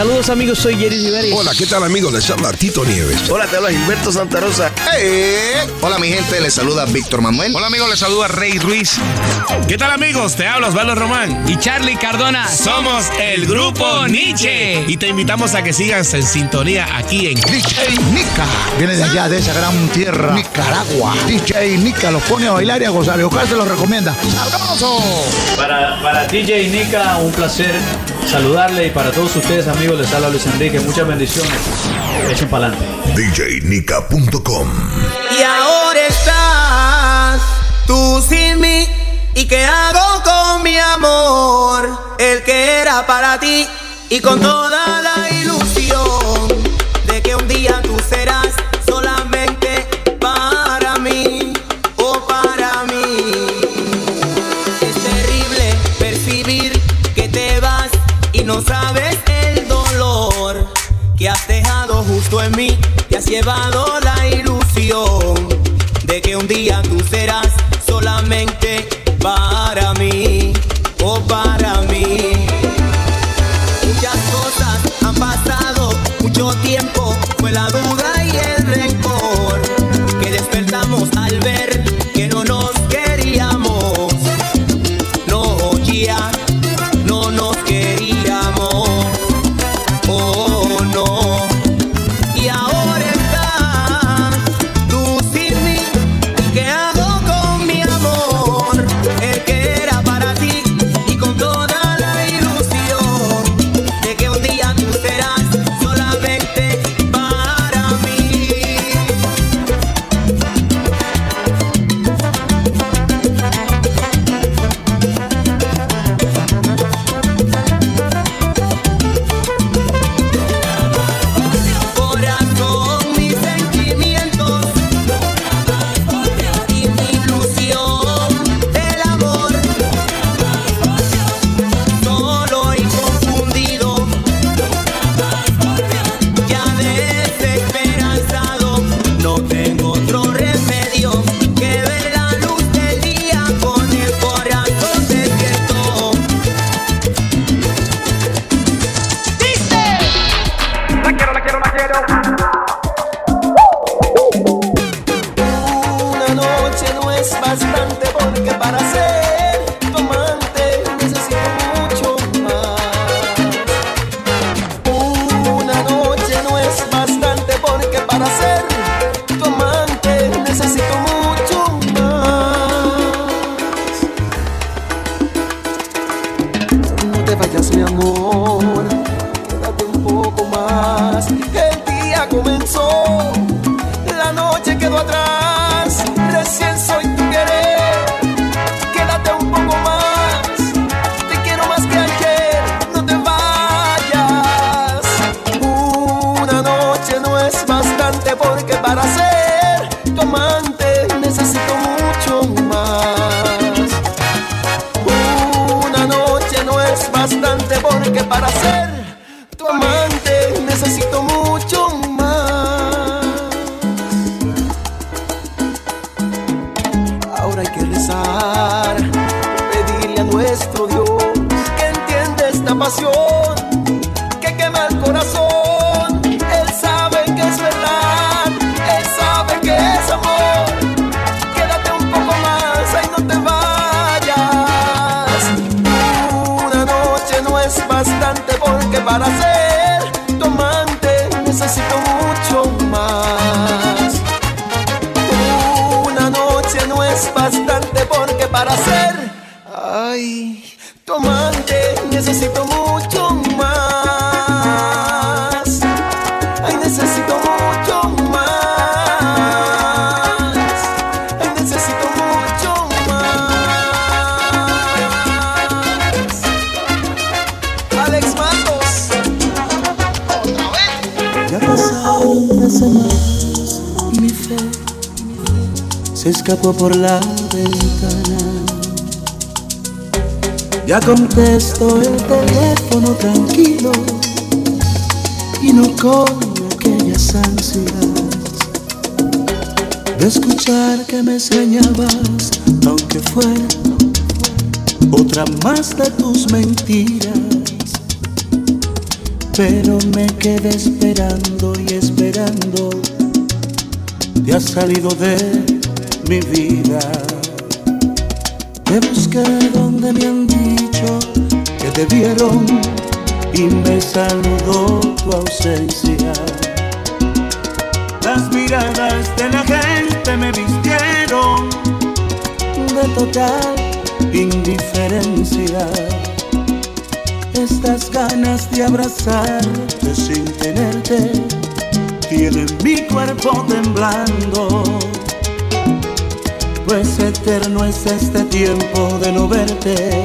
Saludos amigos, soy Jerry Rivera. Hola, ¿qué tal amigos? Les habla Tito Nieves. Hola, te habla Gilberto Santa Rosa. Eh. Hola mi gente, les saluda Víctor Manuel. Hola amigos, les saluda Rey Ruiz. ¿Qué tal amigos? Te habla Osvaldo Román. Y Charlie Cardona. Somos el Grupo Nietzsche. Y te invitamos a que sigas en sintonía aquí en DJ Nica. Viene de allá, de esa gran tierra. Nicaragua. DJ Nica los pone a bailar y a gozar. Y Oscar se los recomienda. ¡Sabroso! Para, para DJ Nica, un placer saludarle y para todos ustedes amigos les habla Luis Enrique, muchas bendiciones. Echen para adelante. DJNica.com Y ahora estás tú sin mí. ¿Y qué hago con mi amor? El que era para ti y con toda la ilusión Muchas cosas han pasado, mucho tiempo fue la duda Una noche no es bastante porque para ser tu amante necesito mucho más. Una noche no es bastante porque para ser tu amante necesito porque para ser tu amante necesito mucho más. Una noche no es bastante porque para ser tu amante necesito mucho más. Ahora hay que rezar, pedirle a nuestro Dios que entienda esta pasión, para ser tu amante necesito mucho más. Una noche no es bastante porque para ser, mi fe se escapó por la ventana. Ya contesto el teléfono tranquilo y no con aquellas ansias de escuchar que me extrañabas, aunque fuera otra más de tus mentiras. Pero me quedé esperando y esperando. Te has salido de mi vida. Te busqué donde me han dicho que te vieron y me saludó tu ausencia. Las miradas de la gente me vistieron de total indiferencia. Estas ganas de abrazarte sin tenerte tienen mi cuerpo temblando. Pues eterno es este tiempo de no verte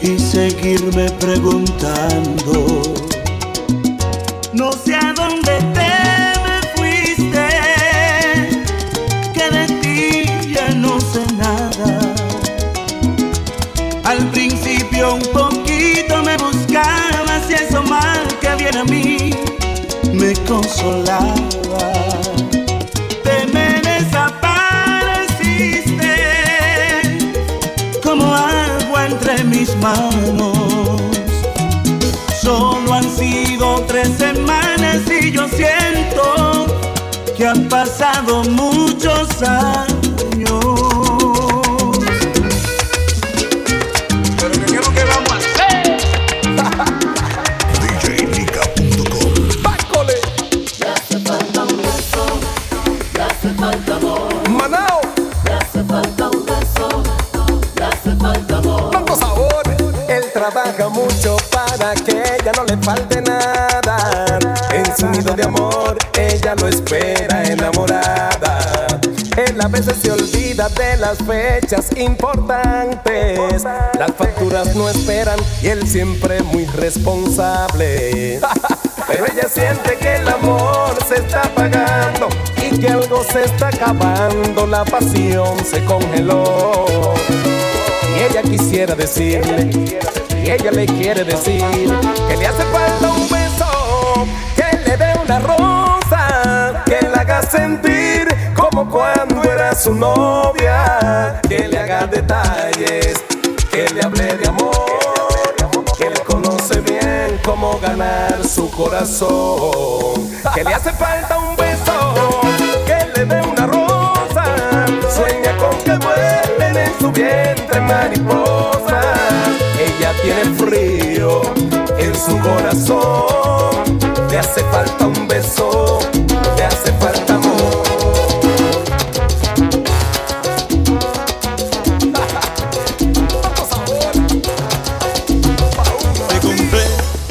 y seguirme preguntando. No sé a dónde te me consolaba. Te me desapareciste como agua entre mis manos. Solo han sido tres semanas y yo siento que han pasado muchos años. Le falte nada. En su nido de amor, ella lo espera enamorada. Él a veces se olvida de las fechas importantes. Las facturas no esperan y él siempre muy responsable. Pero ella siente que el amor se está apagando y que algo se está acabando. La pasión se congeló. Y ella quisiera decirle, ella le quiere decir. Que le hace falta un beso, que le dé una rosa, que la haga sentir como cuando era su novia, que le haga detalles, que le hable de amor, que le conoce bien cómo ganar su corazón, que le hace falta un beso, que le dé una rosa, sueña con que vuelen en su vientre mariposas, ella tiene frío en su corazón, le hace falta un beso, le hace falta amor. Me compré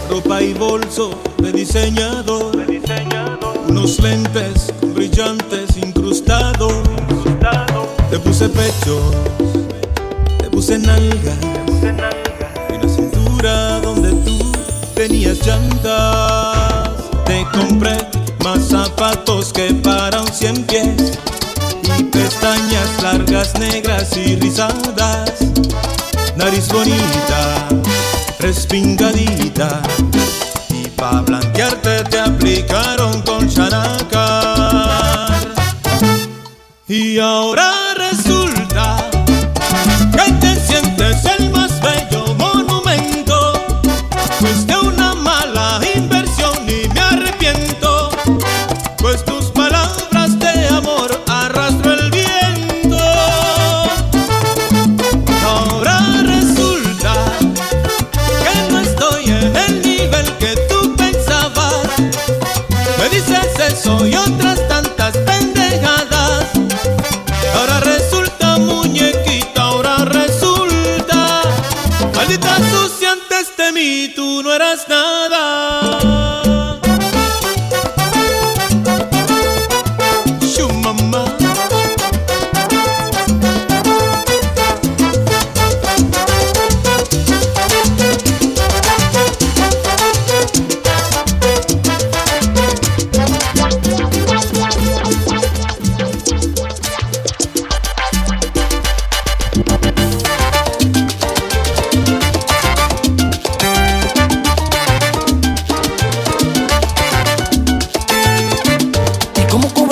ropa y bolso de diseñador. Unos lentes brillantes incrustados. Te puse pechos, te puse nalga. La cintura donde tú tenías llantas. Te compré más zapatos que para un cien pies. Y pestañas largas, negras y rizadas nariz bonita, respingadita. Y pa' blanquearte te aplicaron con chanacar. Y ahora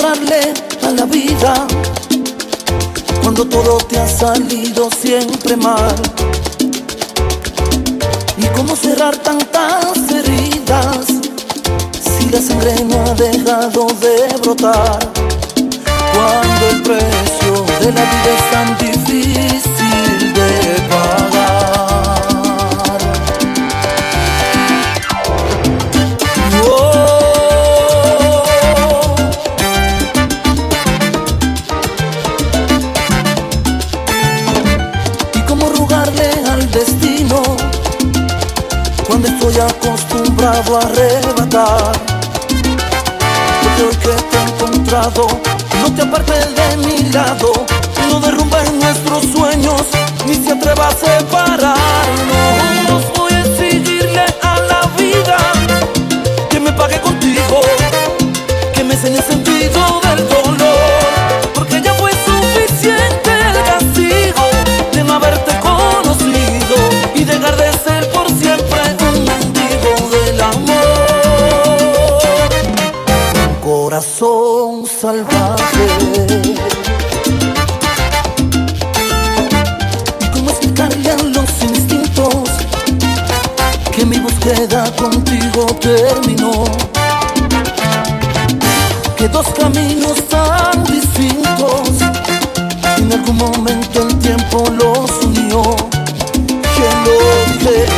darle a la vida cuando todo te ha salido siempre mal? ¿Y cómo cerrar tantas heridas si la sangre no ha dejado de brotar? Cuando el precio de la vida es tan difícil de pagar. no te apartes de mi lado. corazón salvaje. ¿Y cómo explicarle a los instintos que mi búsqueda contigo terminó? Que dos caminos tan distintos en algún momento el tiempo los unió. Que lo que